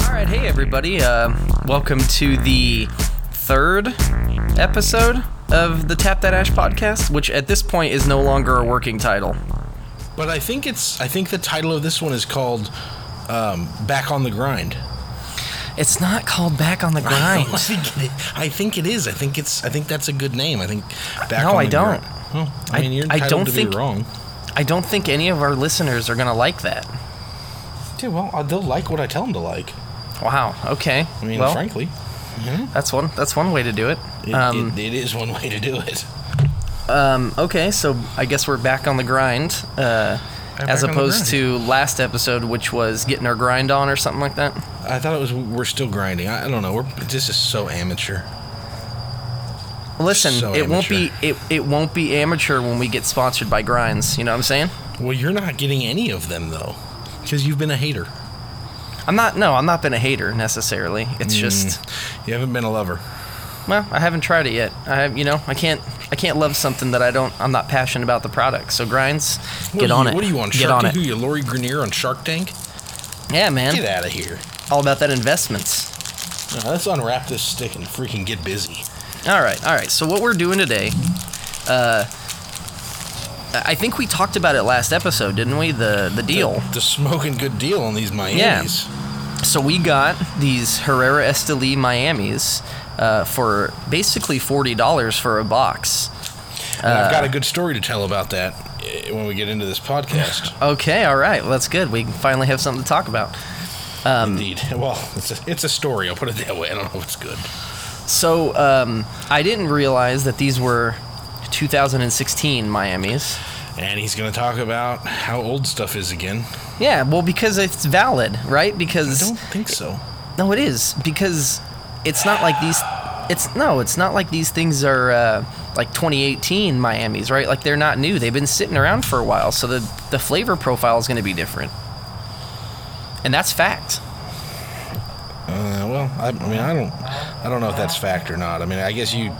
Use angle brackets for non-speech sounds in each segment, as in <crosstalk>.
All right, hey everybody. Uh, welcome to the third episode of the Tap That Ash podcast, which at this point is no longer a working title. But I think it's. I think the title of this one is called um, "Back on the Grind." It's not called Back on the <laughs> Grind. I think it, I think it is. I think it's. I think that's a good name. I think. Back No, on I the don't. Grind. Well, I, I- mean, you're I don't to think- be wrong. I don't think any of our listeners are gonna like that. Yeah, well, uh, they'll like what I tell them to like. Wow. Okay. I mean, well, frankly, that's one. That's one way to do it. it, Um, it, it is one way to do it. um, okay, so I guess we're back on the grind, uh, as opposed grind. to last episode, which was getting our grind on or something like that. I thought it was. We're still grinding. I, I don't know. We're this is so amateur. Listen, So it won't be it, it won't be amateur when we get sponsored by grinds. You know what I'm saying? Well, you're not getting any of them though, because you've been a hater. I'm not. No, I'm not been a hater necessarily. It's Mm. just, You haven't been a lover. well, I haven't tried it yet. I have, you know, I can't. I can't love something that I don't. I'm not passionate about the product. So grinds, What get are on you, it. What are you on Get Shark on Tank? it. Who you, Lori Greiner on Shark Tank? Yeah, man. Get out of here. All about that investments. Now, let's unwrap this stick and freaking get busy. All right, all right. So what we're doing today, uh, I think we talked about it last episode, didn't we? The the deal. The, the smoking good deal on these Miamis. Yeah. So we got these Herrera Esteli Miamis uh, for basically forty dollars for a box. And I've got a good story to tell about that eh, when we get into this podcast. <laughs> Okay, all right. Well, that's good. We finally have something to talk about. Um, Indeed. <laughs> Well, it's a, it's a story. I'll put it that way. I don't know if it's good. So um, I didn't realize that these were 2016 Miamis. And he's going to talk about how old stuff is again. Yeah, well, because it's valid, right? Because I don't think so. no, it is because it's not like these. It's no, it's not like these things are uh, like 2018 Miami's, right? Like they're not new. They've been sitting around for a while, so the the flavor profile is going to be different, and that's fact. Uh, well, I, I mean, I don't, I don't know if that's fact or not. I mean, I guess you,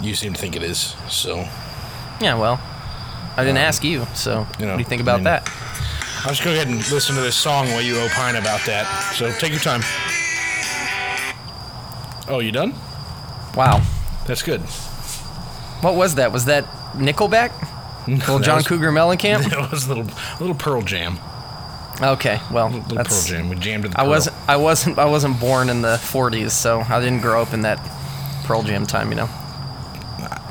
you seem to think it is. So, Yeah, well, I didn't ask you, so Um, you know, what do you think I about mean- that? I'll just go ahead and listen to this song while you opine about that. So, take your time. Oh, you done? Wow, That's good. what was that? Was that Nickelback? <laughs> Little John was- Cougar Mellencamp? <laughs> That was a little, a little Pearl Jam. Okay, well, Little Pearl. Jam. We jammed to the I Pearl. wasn't. I wasn't. I wasn't born in the '40s, so I didn't grow up in that Pearl Jam time. You know.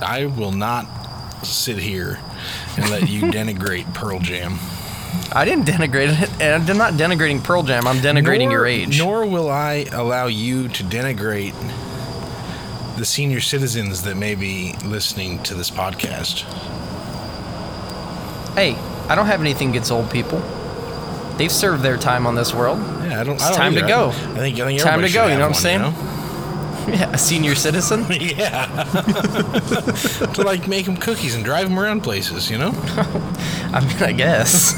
I will not sit here and let you <laughs> denigrate Pearl Jam. I didn't denigrate it, and I'm not denigrating Pearl Jam. I'm denigrating Nor- your age. Nor will I allow you to denigrate the senior citizens that may be listening to this podcast. hey, I don't have anything against old people. They've served their time on this world. Yeah, I don't. It's I don't time to go. I think. I think Time to go, you know what I'm saying? one, <laughs> Yeah, a senior citizen. <laughs> Yeah. <laughs> to like make them cookies and drive them around places, you know. I mean, I guess.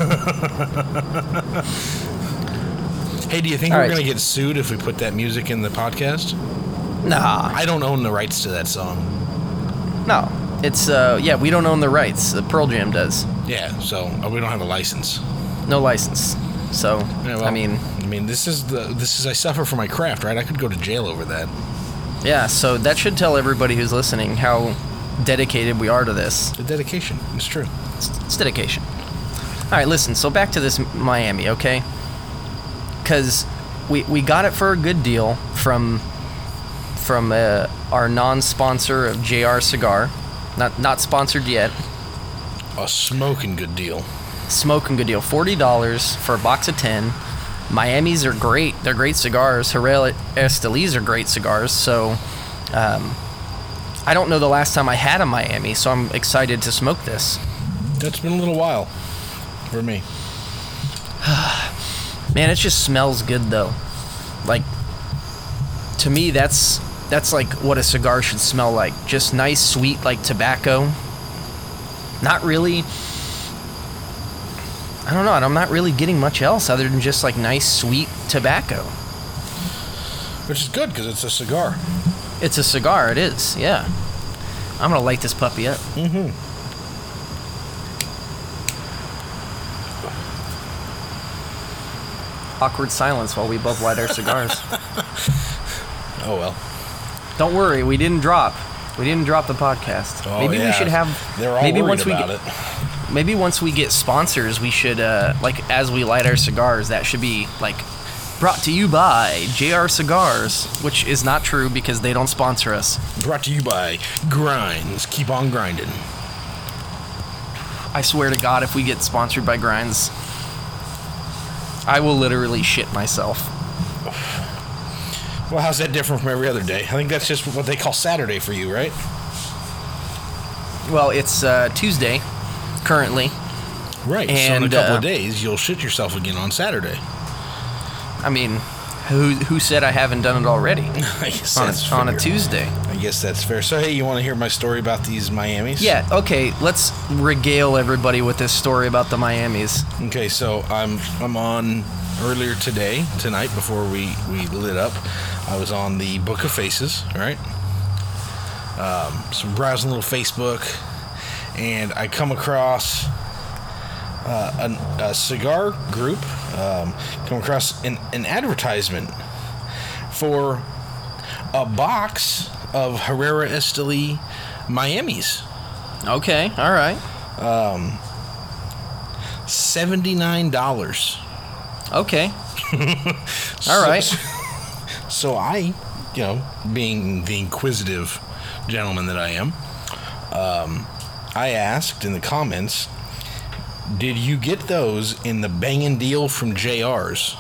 Hey, do you think All we're right. gonna get sued if we put that music in the podcast? nah, I don't own the rights to that song. no. It's uh, yeah, we don't own the rights. The Pearl Jam does. Yeah, so uh, we don't have a license. No license. So Yeah, well, I mean, I mean, this is the this is I suffer for my craft, right? I could go to jail over that. yeah. So that should tell everybody who's listening how dedicated we are to this. The dedication, it's true. It's, it's dedication. All right, listen. So back to this Miami, okay? Because we we got it for a good deal from from uh, our non-sponsor of JR Cigar, not not sponsored yet. A smoking good deal. Smoking good deal, forty dollars for a box of ten. Miami's are great. They're great cigars. Herrera Estelis are great cigars. So, um, I don't know the last time I had a Miami, so I'm excited to smoke this. That's been a little while for me. <sighs> Man, it just smells good though. Like to me that's that's like what a cigar should smell like. Just nice sweet like tobacco. Not really I don't know, and I'm not really getting much else other than just like nice sweet tobacco. which is good because it's a cigar. It's a cigar. It is. Yeah. I'm gonna light this puppy up. Mm-hmm. Awkward silence while we both light our cigars. <laughs> Oh well. Don't worry, we didn't drop. We didn't drop the podcast. Oh, maybe we should have. They're all maybe worried once we about get, it. Maybe once we get sponsors, we should uh, like as we light our cigars, that should be like brought to you by JR Cigars, which is not true because they don't sponsor us. Brought to you by Grinds. Keep on grinding. I swear to God, if we get sponsored by Grinds, I will literally shit myself. Well, how's that different from every other day? I think that's just what they call Saturday for you, right? Well, it's uh, Tuesday currently. Right. so in a couple uh, of days, you'll shit yourself again on Saturday. I mean, who who said I haven't done it already <laughs> I guess on that's a, on a. Tuesday? I guess that's fair. So, hey, you want to hear my story about these Miamis? Yeah. Okay. Let's regale everybody with this story about the Miamis. Okay, so I'm I'm on earlier today, tonight, before we we lit up. I was on the Book of Faces, all right? Um, some browsing little Facebook, and I come across uh, an, a cigar group. Um, come across an, an advertisement for a box of Herrera Esteli Miamis. Okay. all right. Um, $79. Okay. <laughs> All right. So I, you know, being the inquisitive gentleman that I am, um, I asked in the comments, did you get those in the bangin' deal from JR's?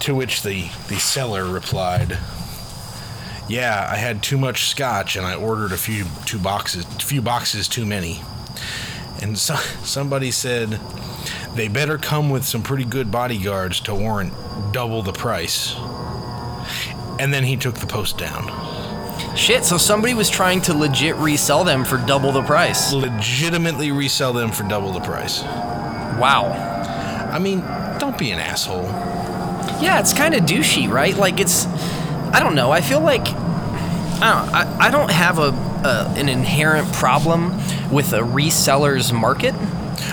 To which the, the seller replied, Yeah, I had too much scotch and I ordered a few two boxes few boxes too many. And so, <laughs> somebody said they better come with some pretty good bodyguards to warrant double the price. And then he took the post down. Shit. So somebody was trying to legit resell them for double the price. Legitimately resell them for double the price. Wow. I mean, don't be an asshole. Yeah, it's kind of douchey, right? Like it's, I don't know. I feel like, I don't. I, I don't have a, a an inherent problem with a reseller's market,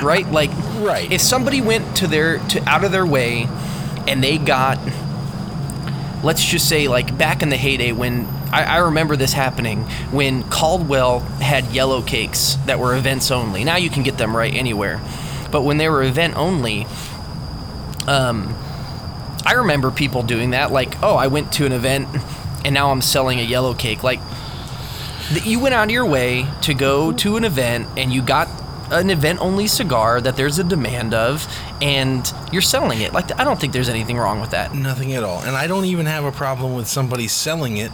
right? Like, Right. If somebody went to their to out of their way, and they got, let's just say, like back in the heyday when I, I remember this happening when Caldwell had yellow cakes that were events only. Now you can get them right anywhere, but when they were event only, um, I remember people doing that. Like, oh, I went to an event and now I'm selling a yellow cake. Like, you went out of your way to go to an event and you got an event only cigar that there's a demand of and you're selling it. Like, I don't think there's anything wrong with that. Nothing at all. And I don't even have a problem with somebody selling it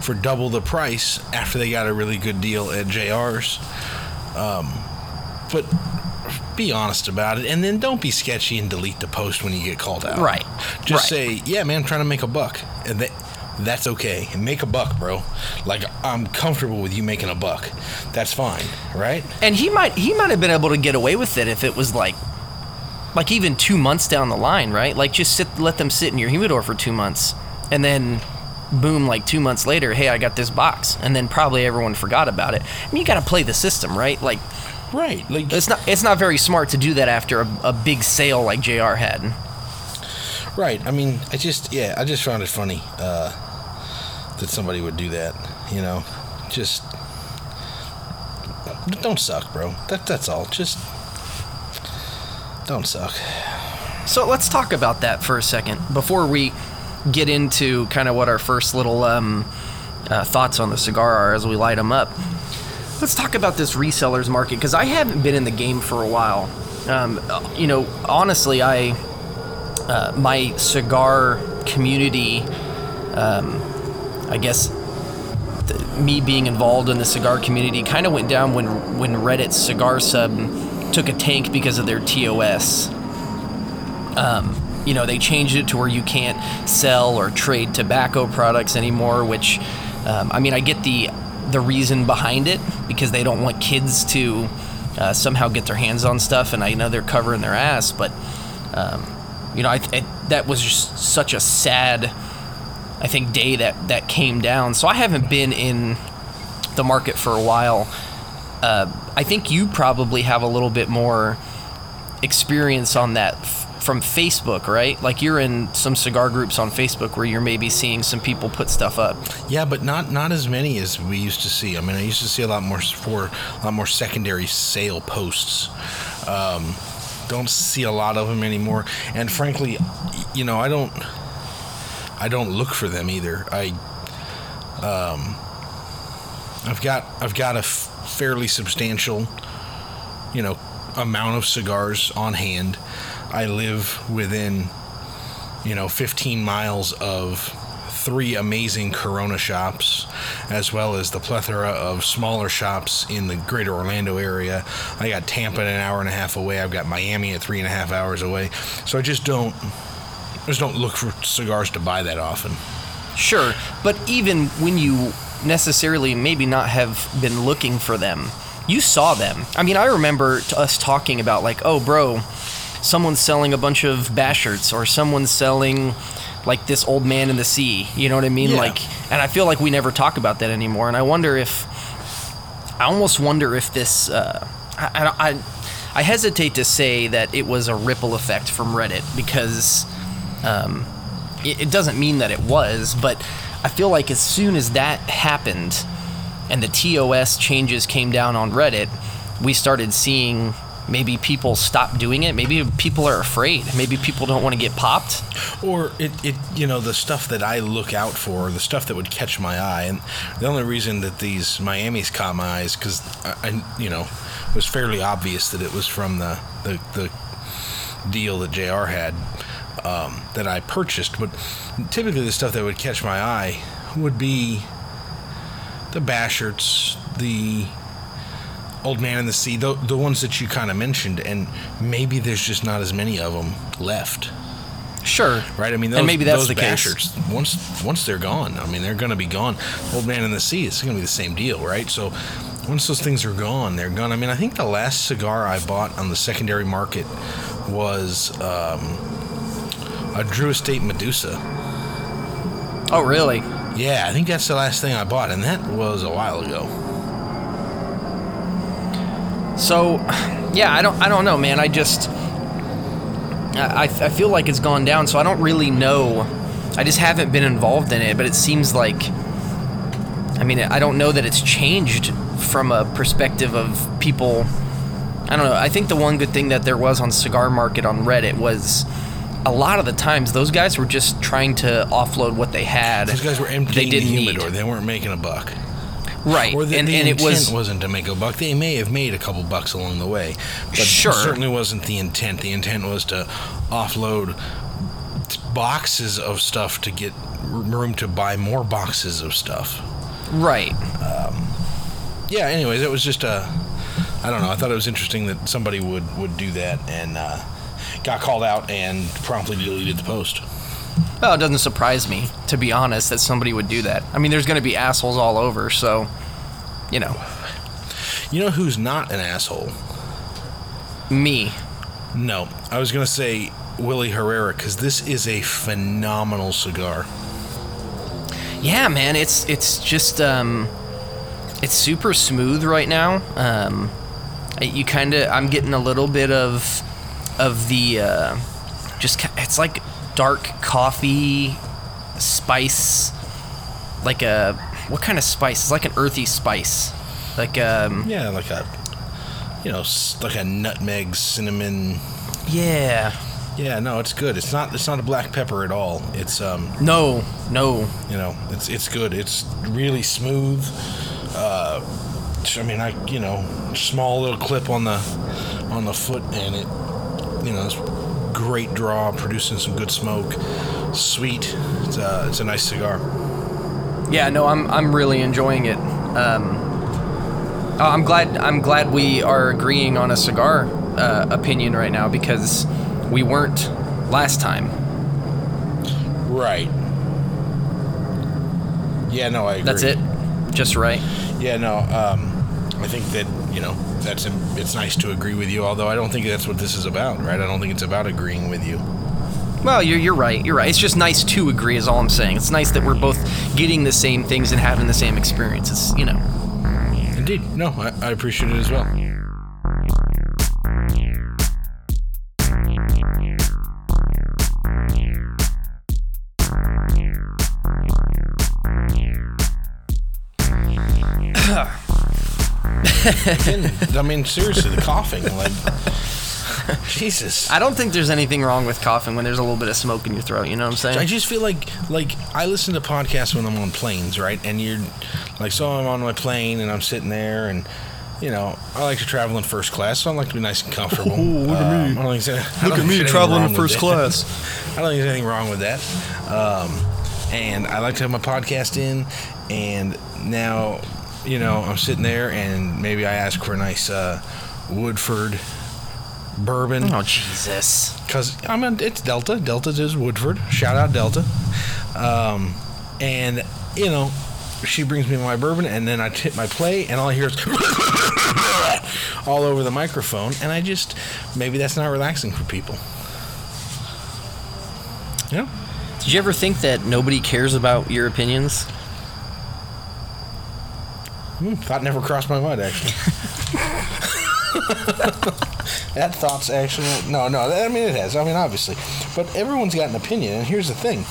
for double the price after they got a really good deal at JR's. Um, but be honest about it and then don't be sketchy and delete the post when you get called out. Right. Just Right. say, yeah, man, I'm trying to make a buck. And that, that's okay. Make a buck, bro. Like, I'm comfortable with you making a buck. That's fine, right? And he might he might have been able to get away with it if it was like like even 2 months down the line, right? Like just sit let them sit in your humidor for 2 months and then boom like 2 months later, hey, I got this box. And then probably everyone forgot about it. I mean, you got to play the system, right? Like Right. Like, it's not it's not very smart to do that after a, a big sale like JR had. Right. I mean, I just yeah, I just found it funny uh, that somebody would do that. You know, just don't suck, bro. That that's all. Just don't suck. So let's talk about that for a second before we get into kind of what our first little um, uh, thoughts on the cigar are as we light them up. Let's talk about this resellers market because I haven't been in the game for a while. Um, you know, honestly, I uh, my cigar community, um, I guess, me being involved in the cigar community kind of went down when when Reddit's cigar sub took a tank because of their TOS you know they changed it to where you can't sell or trade tobacco products anymore which um, i mean i get the the reason behind it because they don't want kids to uh, somehow get their hands on stuff and i know they're covering their ass but um, you know I, I, that was just such a sad I think day that that came down. So I haven't been in the market for a while. Uh, I think you probably have a little bit more experience on that f- from Facebook, right? Like you're in some cigar groups on Facebook where you're maybe seeing some people put stuff up. Yeah, but not not as many as we used to see. I mean, I used to see a lot more for a lot more secondary sale posts. Um, don't see a lot of them anymore, and frankly, you know, I don't I don't look for them either. I um, I've got I've got a f- fairly substantial, you know, amount of cigars on hand. I live within, you know, 15 miles of three amazing Corona shops, as well as the plethora of smaller shops in the greater Orlando area. I got Tampa an hour and a half away. I've got Miami at three and a half hours away. So I just don't, just don't look for cigars to buy that often. Sure, but even when you necessarily maybe not have been looking for them, you saw them. I mean, I remember us talking about like, oh, bro, someone's selling a bunch of Bashards or someone's selling like this old man in the sea. You know what I mean? Yeah. Like, and I feel like we never talk about that anymore. And I wonder if, I almost wonder if this, uh, I, I, I, I hesitate to say that it was a ripple effect from Reddit because um, it, it doesn't mean that it was, but I feel like as soon as that happened and the TOS changes came down on Reddit, we started seeing maybe people stop doing it. Maybe people are afraid. Maybe people don't want to get popped. Or it, it, you know, the stuff that I look out for, the stuff that would catch my eye, and the only reason that these Miami's caught my eyes because I, I, you know, it was fairly obvious that it was from the the, the deal that Jr. had um, that I purchased. But typically, the stuff that would catch my eye would be the Bashards, the Old Man in the Sea, the, the ones that you kind of mentioned, and maybe there's just not as many of them left Sure. right? I mean, those, and maybe that's those the case. once once they're gone, I mean, they're going to be gone. Old Man in the Sea, it's going to be the same deal, right? So once those things are gone, they're gone. I mean, I think the last cigar I bought on the secondary market was um, a Drew Estate Medusa. Oh, really? Yeah, I think that's the last thing I bought, and that was a while ago. So, yeah, I don't, I don't know, man. I just, I, I feel like it's gone down. So I don't really know. I just haven't been involved in it, but it seems like, I mean, I don't know that it's changed from a perspective of people. I don't know. I think the one good thing that there was on Cigar Market on Reddit was a lot of the times those guys were just trying to offload what they had. Those guys were they emptying the didn't humidor; need. they weren't making a buck. Right, Or the, and, the and it intent was wasn't to make a buck. They may have made a couple bucks along the way, but Sure. certainly wasn't the intent. The intent was to offload boxes of stuff to get room to buy more boxes of stuff. right. Yeah. Anyways, it was just a. I don't know. I thought it was interesting that somebody would would do that and uh, got called out and promptly deleted the post. Well, it doesn't surprise me, to be honest, that somebody would do that. I mean, there's going to be assholes all over, so, you know, You know who's not an asshole? me. No, I was gonna say Willie Herrera because this is a phenomenal cigar. Yeah, man, it's it's just um, it's super smooth right now. Um, you kind of, I'm getting a little bit of of the uh, just it's like dark coffee spice, like a what kind of spice? It's like an earthy spice, like um, Yeah, like a, you know, like a nutmeg cinnamon. yeah. Yeah, no, it's good. It's not. It's not a black pepper at all. It's um, No, no, you know, it's it's good. It's really smooth. Uh, I mean, I you know, small little clip on the on the foot, and it, you know, it's great draw, producing some good smoke. Sweet. It's a it's a nice cigar. Yeah, no, I'm I'm really enjoying it. Um, oh, I'm glad I'm glad we are agreeing on a cigar uh, opinion right now because we weren't last time. Right. Yeah, no, I agree. That's it, just right. Yeah, no, um, I think that you know that's it's nice to agree with you. Although I don't think that's what this is about, right? I don't think it's about agreeing with you. Well, you're, you're right. You're right. It's just nice to agree, is all I'm saying. It's nice that we're both getting the same things and having the same experiences, you know. Indeed. No, I, I appreciate it as well. I mean, seriously, the coughing, like, Jesus. I don't think there's anything wrong with coughing when there's a little bit of smoke in your throat, you know what I'm saying? I just feel like like I listen to podcasts when I'm on planes, right? And you're like, so I'm on my plane and I'm sitting there, and you know, I like to travel in first class, so I like to be nice and comfortable. Oh, look at me. Um, I don't think Look at me traveling in first class. <laughs> I don't think there's anything wrong with that. Um, and I like to have my podcast in, and now, you know, I'm sitting there, and maybe I ask for a nice uh, Woodford bourbon. Oh, Jesus. because I'm in, it's Delta. Delta is Woodford. Shout out Delta. Um, and you know, she brings me my bourbon, and then I hit my play, and all I hear is <laughs> all over the microphone, and I just maybe that's not relaxing for people. Yeah. Did you ever think that nobody cares about your opinions? Hmm, thought never crossed my mind actually. <laughs> that thought's actually no, no. I mean, it has. I mean, obviously, but everyone's got an opinion. And here's the thing: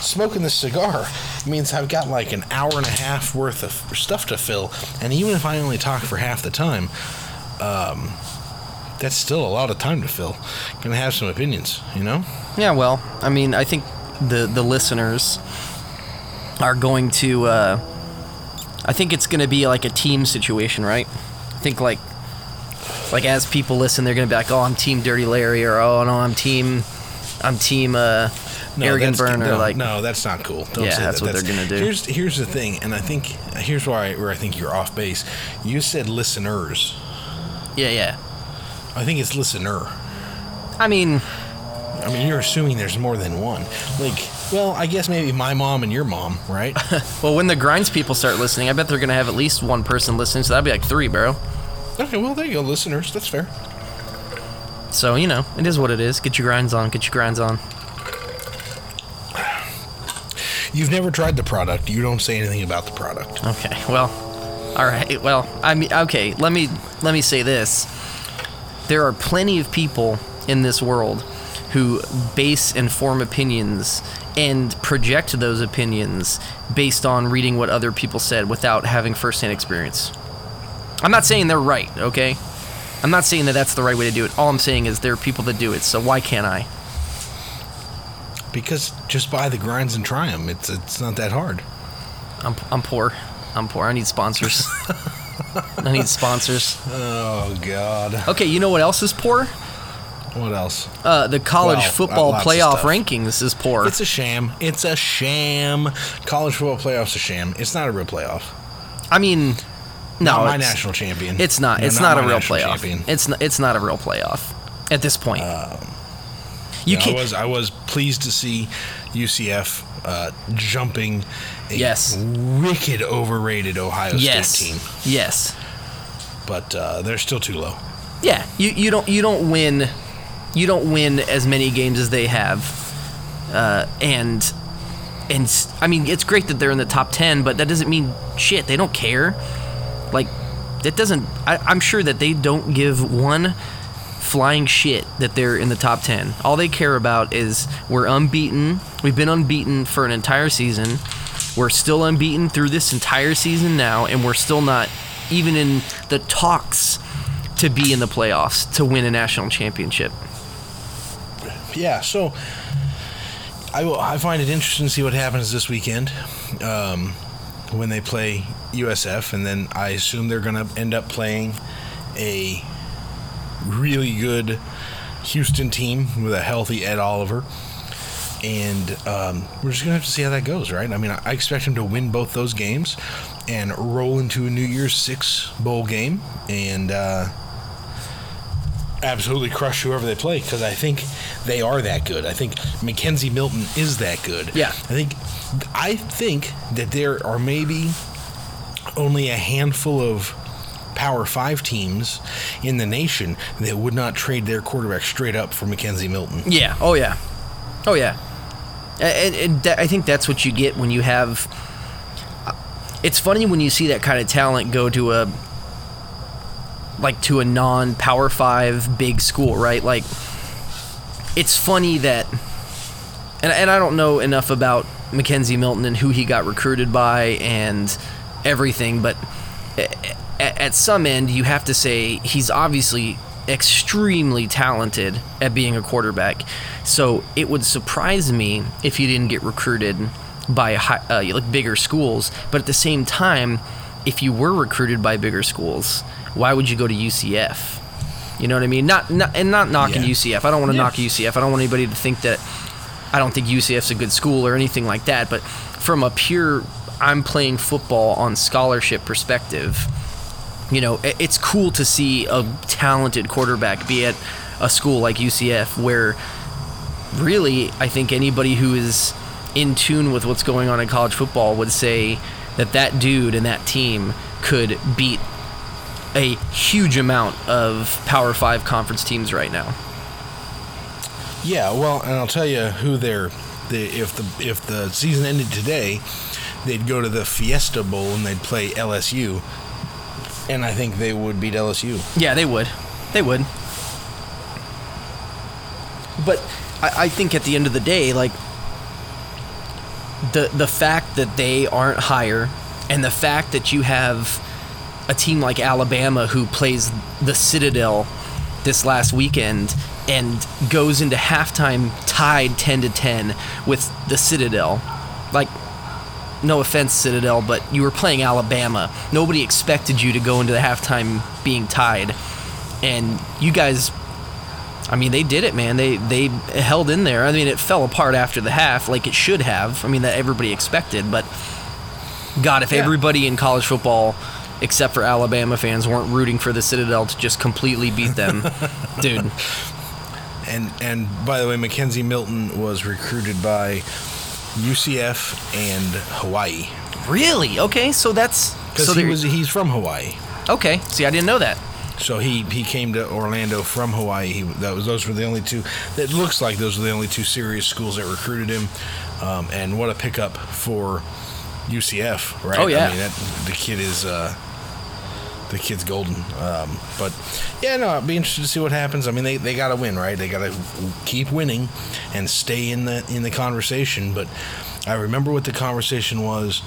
smoking this cigar means I've got like an hour and a half worth of stuff to fill, and even if I only talk for half the time, um, that's still a lot of time to fill. Gonna have some opinions, you know. Yeah, well, I mean, I think the the listeners are going to. Uh, I think it's going to be like a team situation, right? I think like like as people listen, they're going to be like, "Oh, I'm Team Dirty Larry," or "Oh no, I'm Team I'm Team uh, Arrogant Burner." No, like, no, that's not cool. Don't Yeah, say that's that. what they're gonna do. Here's here's the thing, and I think here's why where I think you're off base. You said listeners. yeah, yeah. I think it's listener. I mean, I mean, you're assuming there's more than one. Like, well, I guess maybe my mom and your mom, right? <laughs> well, when the grinds people start listening, I bet they're going to have at least one person listening, so that'd be like three, bro. okay, well, there you go, listeners. That's fair. So you know, it is what it is. Get your grinds on. Get your grinds on. You've never tried the product. You don't say anything about the product. Okay. Well, all right. Well, I mean, okay. Let me let me say this. There are plenty of people in this world who base and form opinions and project those opinions based on reading what other people said without having firsthand experience. I'm not saying they're right, okay? I'm not saying that that's the right way to do it. All I'm saying is there are people that do it, so why can't I? Because just buy the grinds and try them. It's it's not that hard. I'm, I'm poor. I'm poor. I need sponsors. <laughs> I need sponsors. Oh God. Okay, you know what else is poor? What else? Uh, the college Well, football playoff rankings is poor. It's a sham. It's a sham. College football playoffs a sham. It's not a real playoff. I mean, no, not my national champion. it's not. No, it's not, my a real playoff. champion. It's not, it's not a real playoff at this point. you Yeah, I was I was pleased to see UCF uh, jumping a Yes. wicked overrated Ohio yes. State team, Yes. but uh, they're still too low. Yeah. You you don't you don't win. You don't win as many games as they have, uh, and and I mean it's great that they're in the top ten, but that doesn't mean shit. They don't care. Like that doesn't. I, I'm sure that they don't give one flying shit that they're in the top 10. All they care about is we're unbeaten. We've been unbeaten for an entire season. We're still unbeaten through this entire season now, and we're still not even in the talks to be in the playoffs to win a national championship. Yeah, so I will. I find it interesting to see what happens this weekend um, when they play USF, and then I assume they're going to end up playing a really good Houston team with a healthy Ed Oliver. And um, we're just gonna have to see how that goes, right? I mean, I I expect him to win both those games and roll into a New Year's Six bowl game and uh, absolutely crush whoever they play because I think they are that good. I think McKenzie Milton is that good. Yeah. I think I think that there are maybe only a handful of Power Five teams in the nation that would not trade their quarterback straight up for McKenzie Milton. Yeah. Oh yeah. Oh yeah, and, and that, I think that's what you get when you have. Uh, it's funny when you see that kind of talent go to a like to a non Power Five big school, right? Like, it's funny that, and and I don't know enough about McKenzie Milton and who he got recruited by and everything, but at, at some end, you have to say he's obviously extremely talented at being a quarterback. So it would surprise me if he didn't get recruited by high, uh, like bigger schools. But at the same time, if you were recruited by bigger schools, why would you go to UCF? You know what I mean? Not, not and not knocking Yeah. UCF. I don't want to Yeah. knock UCF. I don't want anybody to think that I don't think UCF's a good school or anything like that. But from a pure, I'm playing football on scholarship perspective, you know, it's cool to see a talented quarterback be at a school like UCF where really I think anybody who is in tune with what's going on in college football would say that that dude and that team could beat a huge amount of Power 5 conference teams right now. Yeah, well, and I'll tell you who they're. The, if the if the season ended today, they'd go to the Fiesta Bowl and they'd play LSU, and I think they would beat LSU. Yeah, they would. They would. But I, I think at the end of the day, like the the fact that they aren't higher, and the fact that you have a team like Alabama who plays the Citadel this last weekend and goes into halftime tied 10 to 10 with the Citadel. Like no offense Citadel, but you were playing Alabama. Nobody expected you to go into the halftime being tied. And you guys I mean, they did it, man. They they held in there. I mean, it fell apart after the half, like it should have. I mean, that everybody expected. But God, if Yeah. everybody in college football, except for Alabama fans, weren't rooting for the Citadel to just completely beat them, <laughs> dude. And and by the way, McKenzie Milton was recruited by UCF and Hawaii Really? Okay, so that's because so he was he's from Hawaii. okay. See, I didn't know that. So he, he came to Orlando from Hawaii. He, that was those were the only two. It looks like those were the only two serious schools that recruited him. Um, and what a pickup for UCF, right? Oh, yeah. I mean, that, the kid is uh, the kid's golden. Um, but yeah, no, I'd be interested to see what happens. I mean, they, they got to win, right? They got to keep winning and stay in the in the conversation. But I remember what the conversation was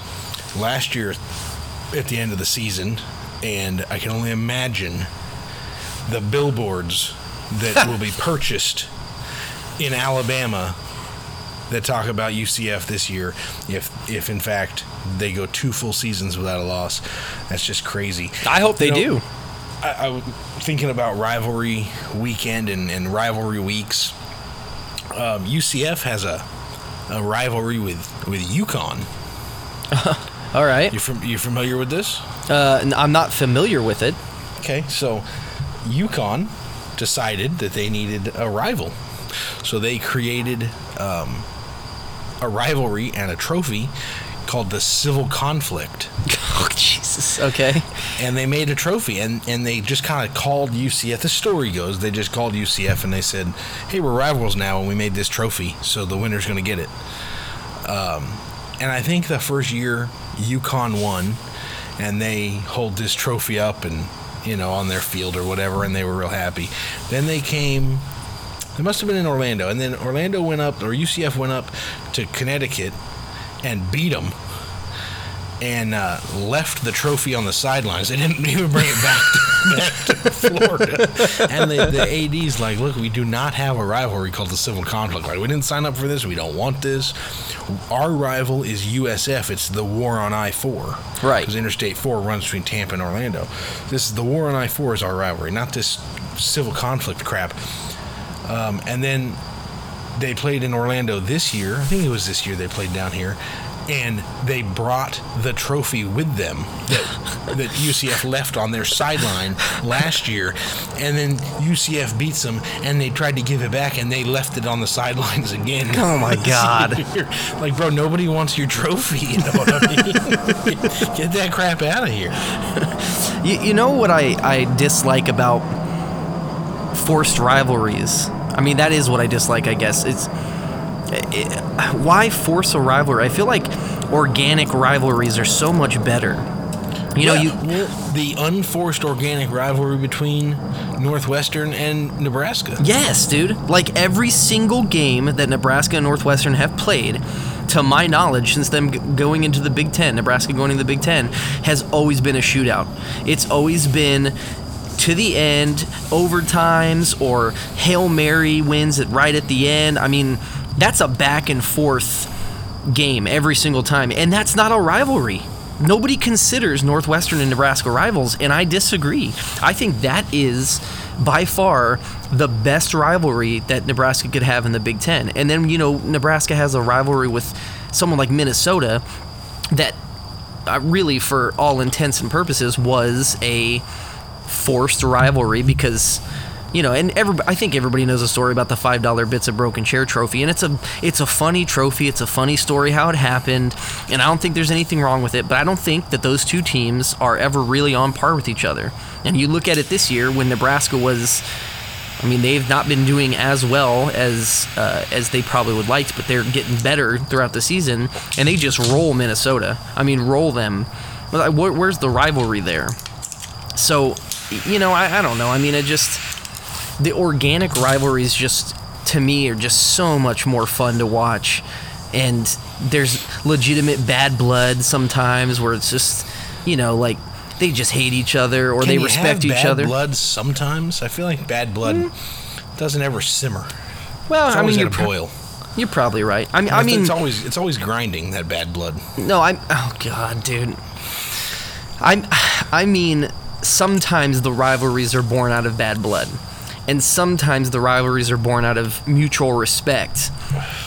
last year at the end of the season, and I can only imagine the billboards that <laughs> will be purchased in Alabama that talk about UCF this year if if in fact they go two full seasons without a loss. That's just crazy. I hope they You know, do. I, I was thinking about rivalry weekend and, and rivalry weeks. Um, UCF has a a rivalry with with UConn. <laughs> All right. You from you familiar with this? Uh, I'm not familiar with it. Okay, so UConn decided that they needed a rival, so they created um, a rivalry and a trophy called the Civil Conflict. <laughs> Oh Jesus. Okay. and they made a trophy and, and they just kind of called UCF. The story goes they just called UCF and they said, "Hey, we're rivals now, and we made this trophy, so the winner's going to get it." Um, and I think the first year UConn won, and they hold this trophy up and you know on their field or whatever, and they were real happy. Then they came. They must have been in Orlando, and then Orlando went up, or UCF went up to Connecticut and beat them and uh, left the trophy on the sidelines. They didn't <laughs> even bring it back to, <laughs> back to Florida. And the, the AD's like, look, we do not have a rivalry called the Civil Conflict. Right? We didn't sign up for this. We don't want this. Our rival is USF. It's the War on I four. Right. Because Interstate four runs between Tampa and Orlando. This is the War on I four is our rivalry, not this civil conflict crap. Um, and then they played in Orlando this year. I think it was this year they played down here. And they brought the trophy with them that, <laughs> that UCF left on their sideline last year. And then UCF beats them, and they tried to give it back, and they left it on the sidelines again. <laughs> Oh, my <laughs> God. like, bro, nobody wants your trophy. You know what I mean? Get that crap out of here. You, you know what I, I dislike about forced rivalries? I mean, that is what I dislike, I guess. It's it, why force a rivalry? I feel like organic rivalries are so much better. You know, Yeah, you well, the unforced organic rivalry between Northwestern and Nebraska. Yes, dude. Like every single game that Nebraska and Northwestern have played, to my knowledge, since them g- going into the Big Ten, Nebraska going into the Big Ten, has always been a shootout. It's always been to the end, overtimes, or Hail Mary wins it right at the end. I mean, that's a back and forth game every single time. And that's not a rivalry. Nobody considers Northwestern and Nebraska rivals, and I disagree. I think that is by far the best rivalry that Nebraska could have in the Big Ten. And then, you know, Nebraska has a rivalry with someone like Minnesota that uh, really, for all intents and purposes, was a forced rivalry because you know and every, i think everybody knows a story about the five dollar bits of broken chair trophy and it's a it's a funny trophy it's a funny story how it happened and i don't think there's anything wrong with it but i don't think that those two teams are ever really on par with each other and you look at it this year when nebraska was I mean, they've not been doing as well as uh, as they probably would like, but they're getting better throughout the season, and they just roll Minnesota. I mean, roll them. Where's the rivalry there? So, you know, I, I don't know. I mean, it just the organic rivalries just to me are just so much more fun to watch, and there's legitimate bad blood sometimes where it's just, you know, like they just hate each other or Can they respect each bad other. blood sometimes. I feel like bad blood mm. doesn't ever simmer. Well, It's I mean, you're, pro- boil. you're probably right. I mean, I It's- mean, it's always it's always grinding that bad blood. No, I'm. Oh God, dude. I'm. <sighs> I mean, sometimes the rivalries are born out of bad blood, and sometimes the rivalries are born out of mutual respect.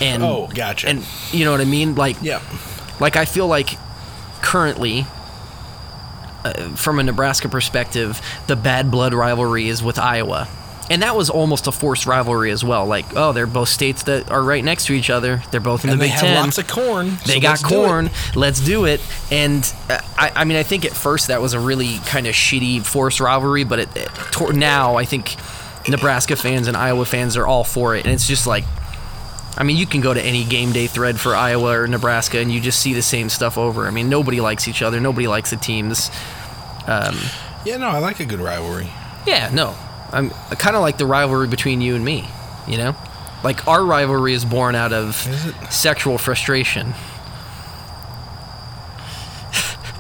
And Oh, gotcha. And you know what I mean? Like, Yeah. like I feel like currently. Uh, from a Nebraska perspective, the bad blood rivalry is with Iowa. And that was almost a forced rivalry as well. Like, oh, they're both states that are right next to each other. They're both in And the they Big have Ten. lots of corn. They so got let's do corn. Let's do it. And uh, I, I mean, I think at first that was a really kind of shitty forced rivalry, but it, it, now I think Nebraska fans and Iowa fans are all for it. And it's just like, I mean, you can go to any game day thread for Iowa or Nebraska and you just see the same stuff over. I mean, nobody likes each other. Nobody likes the teams. Um, Yeah, no, I like a good rivalry. yeah, no. I'm kind of like the rivalry between you and me, you know? Like our rivalry is born out of sexual frustration.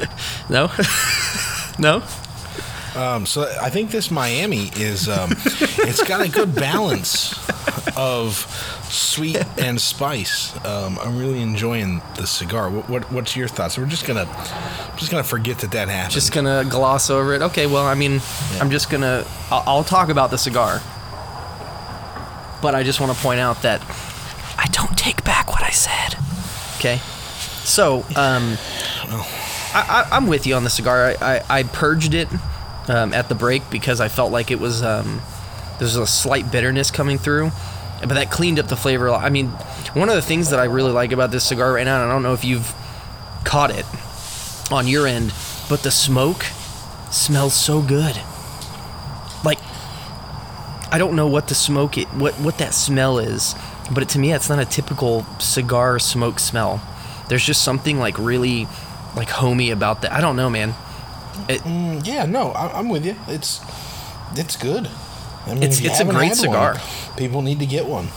<laughs> no? <laughs> no? Um, so I think this Miami is um, <laughs> it's got a good balance of sweet and spice. Um, I'm really enjoying the cigar. What, what what's your thoughts? We're just gonna just gonna forget that that happened. Just gonna gloss over it. Okay, well, I mean, I'm just gonna. I'll, I'll talk about the cigar. But I just want to point out that I don't take back what I said. Okay? So, um, I, I, I'm with you on the cigar. I, I, I purged it um, at the break because I felt like it was um, there's a slight bitterness coming through, but that cleaned up the flavor. a lot. I mean, one of the things that I really like about this cigar right now, and I don't know if you've caught it on your end, but the smoke smells so good. Like I don't know what the smoke it, what what that smell is, but it, to me it's not a typical cigar smoke smell. There's just something like really like homey about that. I don't know, man. Mm, yeah, no, I, I'm with you. It's it's good. I mean, It's- it's a great cigar. one, people need to get one.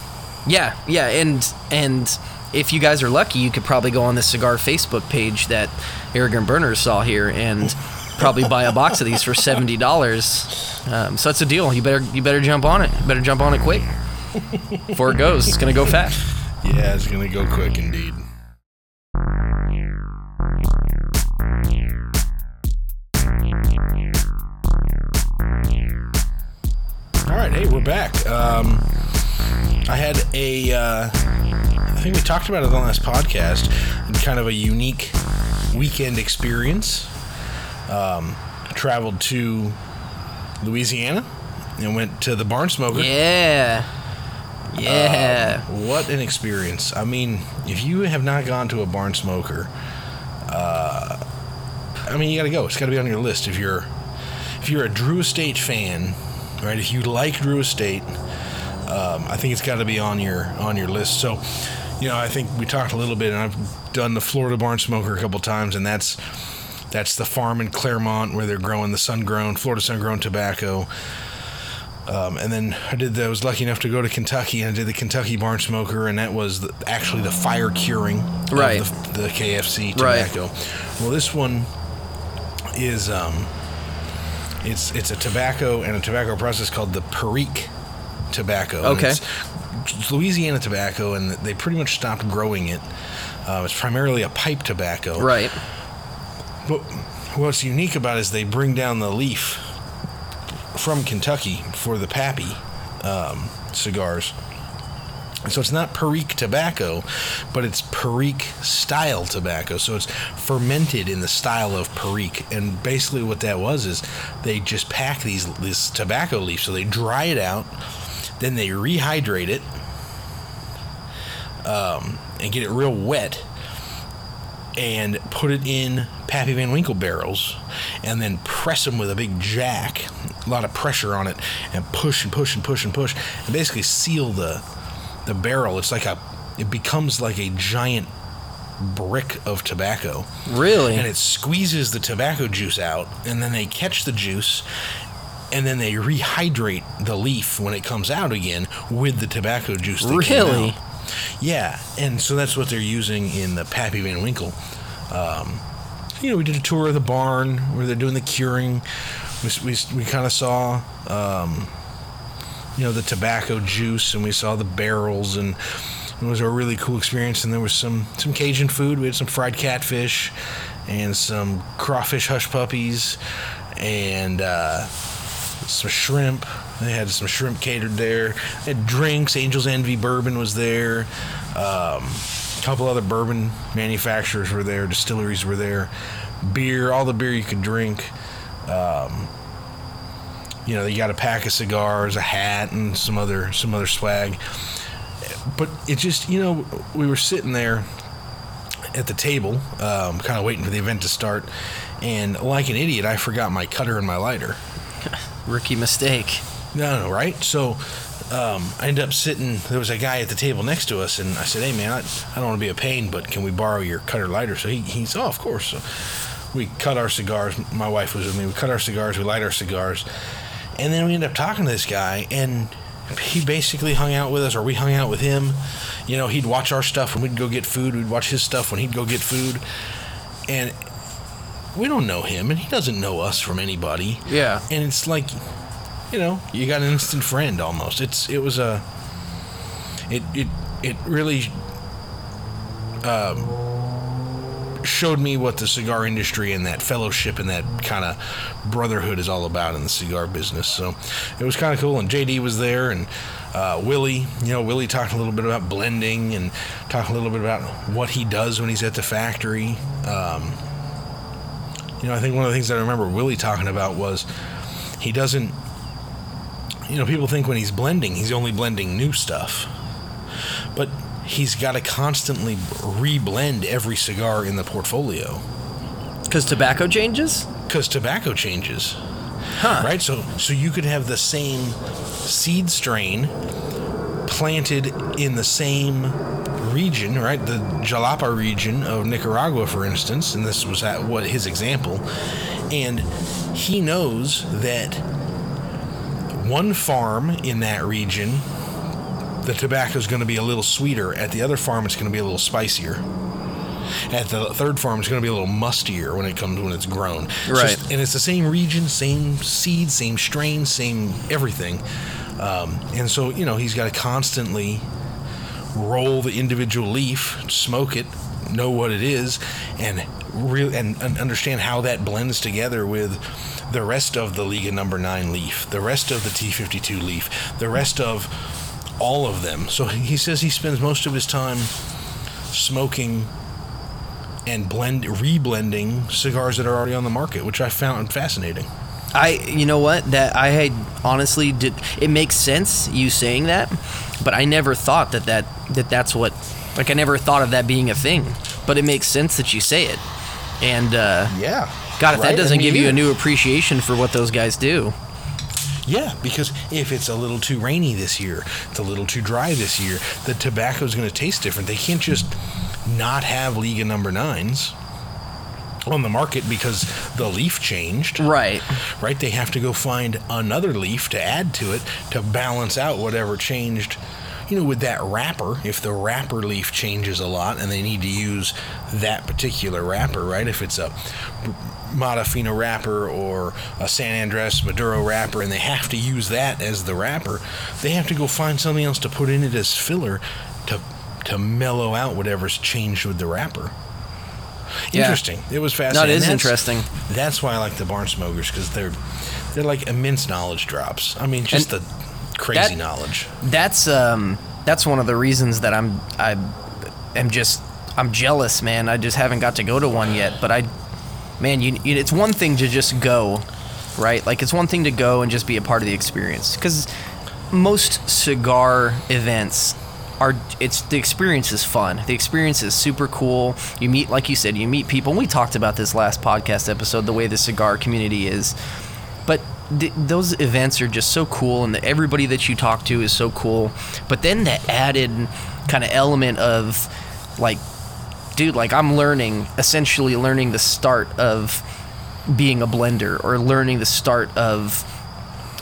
Yeah, yeah, and and if you guys are lucky, you could probably go on the cigar Facebook page that Arrogant Burners saw here and probably buy a box of these for seventy dollars. Um, so that's a deal. You better you better jump on it. Better jump on it quick before it goes. It's gonna go fast. Yeah, it's gonna go quick indeed. All right, hey, we're back. Um, I had a, uh, I think we talked about it on the last podcast, kind of a unique weekend experience. Um, traveled to Louisiana and went to the Barn Smoker. Yeah, yeah. What an experience. I mean, if you have not gone to a barn smoker, uh, I mean, you got to go. It's got to be on your list. If you're if you're a Drew Estate fan, right? If you like Drew Estate, um, I think it's got to be on your on your list. So, you know, I think we talked a little bit, and I've done the Florida Barn Smoker a couple times, and that's that's the farm in Clermont where they're growing the sun-grown Florida sun-grown tobacco. Um, and then I did. The, I was lucky enough to go to Kentucky and I did the Kentucky Barn Smoker, and that was the, actually the fire curing of the, the KFC Right. tobacco. Well, this one is um, it's it's a tobacco and a tobacco process called the Perique tobacco. Okay. Louisiana tobacco, and they pretty much stopped growing it. Uh, it's primarily a pipe tobacco. Right. But what's unique about it is they bring down the leaf from Kentucky for the Pappy um, cigars. So it's not Perique tobacco, but it's Perique style tobacco. So it's fermented in the style of Perique. And basically, what that was is they just pack these this tobacco leaf. So they dry it out, then they rehydrate it, um, and get it real wet and put it in Pappy Van Winkle barrels and then press them with a big jack, a lot of pressure on it, and push and push and push and push, and basically seal the the barrel. It's like a it becomes like a giant brick of tobacco. Really? And it squeezes the tobacco juice out, and then they catch the juice, and then they rehydrate the leaf when it comes out again with the tobacco juice. that Really? Yeah, and so that's what they're using in the Pappy Van Winkle. Um, you know, we did a tour of the barn where they're doing the curing. We, we, we kind of saw, um, you know, the tobacco juice, and we saw the barrels, and it was a really cool experience. And there was some some Cajun food. We had some fried catfish, and some crawfish hush puppies, and uh, some shrimp. They had some shrimp catered there. They had drinks. Angels Envy Bourbon was there. Um, a couple other bourbon manufacturers were there. Distilleries were there. Beer, all the beer you could drink. Um, you know, you got a pack of cigars, a hat, and some other some other swag. But it just, you know, we were sitting there at the table, um, kind of waiting for the event to start, and like an idiot, I forgot my cutter and my lighter. Rookie mistake. No, no, right? So um, I ended up sitting. There was a guy at the table next to us, and I said, "Hey, man, I, I don't want to be a pain, but can we borrow your cutter lighter?" So he, he's, "Oh, of course." So we cut our cigars. My wife was with me. We cut our cigars. We light our cigars, and then we ended up talking to this guy, and he basically hung out with us, or we hung out with him. You know, he'd watch our stuff when we'd go get food. We'd watch his stuff when he'd go get food, and we don't know him, and he doesn't know us from anybody. Yeah. and it's like you know you got an instant friend almost. It's it was a it it it really um, showed me what the cigar industry and that fellowship and that kind of brotherhood is all about in the cigar business. So it was kind of cool and jd was there and uh, willie you know willie talked a little bit about blending and talked a little bit about what he does when he's at the factory. Um, you know, I think one of the things that I remember Willie talking about was he doesn't. You know, people think when he's blending, he's only blending new stuff, but he's got to constantly reblend every cigar in the portfolio Because tobacco changes? because tobacco changes. Huh. Right, so so you could have the same seed strain planted in the same region, right? The Jalapa region of Nicaragua, for instance, and this was at what his example, and he knows that one farm in that region, the tobacco is going to be a little sweeter. At the other farm, it's going to be a little spicier. At the third farm, it's going to be a little mustier when it comes when it's grown. Right. it's- and it's the same region, same seed, same strain, same everything. Um, and so you know he's got to constantly roll the individual leaf, smoke it, know what it is, and real and, and understand how that blends together with the rest of the Liga Number Nine leaf, the rest of the T52 leaf, the rest of all of them. So he says he spends most of his time smoking and blend reblending cigars that are already on the market, which I found fascinating. I, you know what? That I had honestly did. It makes sense you saying that, but I never thought that that that that's what. Like I never thought of that being a thing, but it makes sense that you say it. And uh, Yeah. God, if Right? that doesn't I mean, give you a new appreciation for what those guys do, Yeah, because if it's a little too rainy this year, it's a little too dry this year, the tobacco is going to taste different. They can't just not have Liga number nines on the market because the leaf changed. Right. Right? They have to go find another leaf to add to it to balance out whatever changed. You know, with that wrapper, if the wrapper leaf changes a lot and they need to use that particular wrapper, right? If it's a Matafina wrapper or a San Andres Maduro wrapper and they have to use that as the wrapper, they have to go find something else to put in it as filler to to mellow out whatever's changed with the wrapper. Yeah. Interesting. It was No, fascinating. it is That's- interesting. That's why I like the barn smokers because they're they're like immense knowledge drops. I mean, just And the crazy that- knowledge. That's um that's one of the reasons that I'm I am just I'm jealous, man. I just haven't got to go to one yet, but I man, you, you it's one thing to just go, right? Like it's one thing to go and just be a part of the experience cuz most cigar events are it's the experience is fun. The experience is super cool. You meet like you said, you meet people. And we talked about this last podcast episode the way the cigar community is. But th- those events are just so cool, and the, everybody that you talk to is so cool. But then the added kind of element of, like, dude, like I'm learning, essentially learning the start of being a blender or learning the start of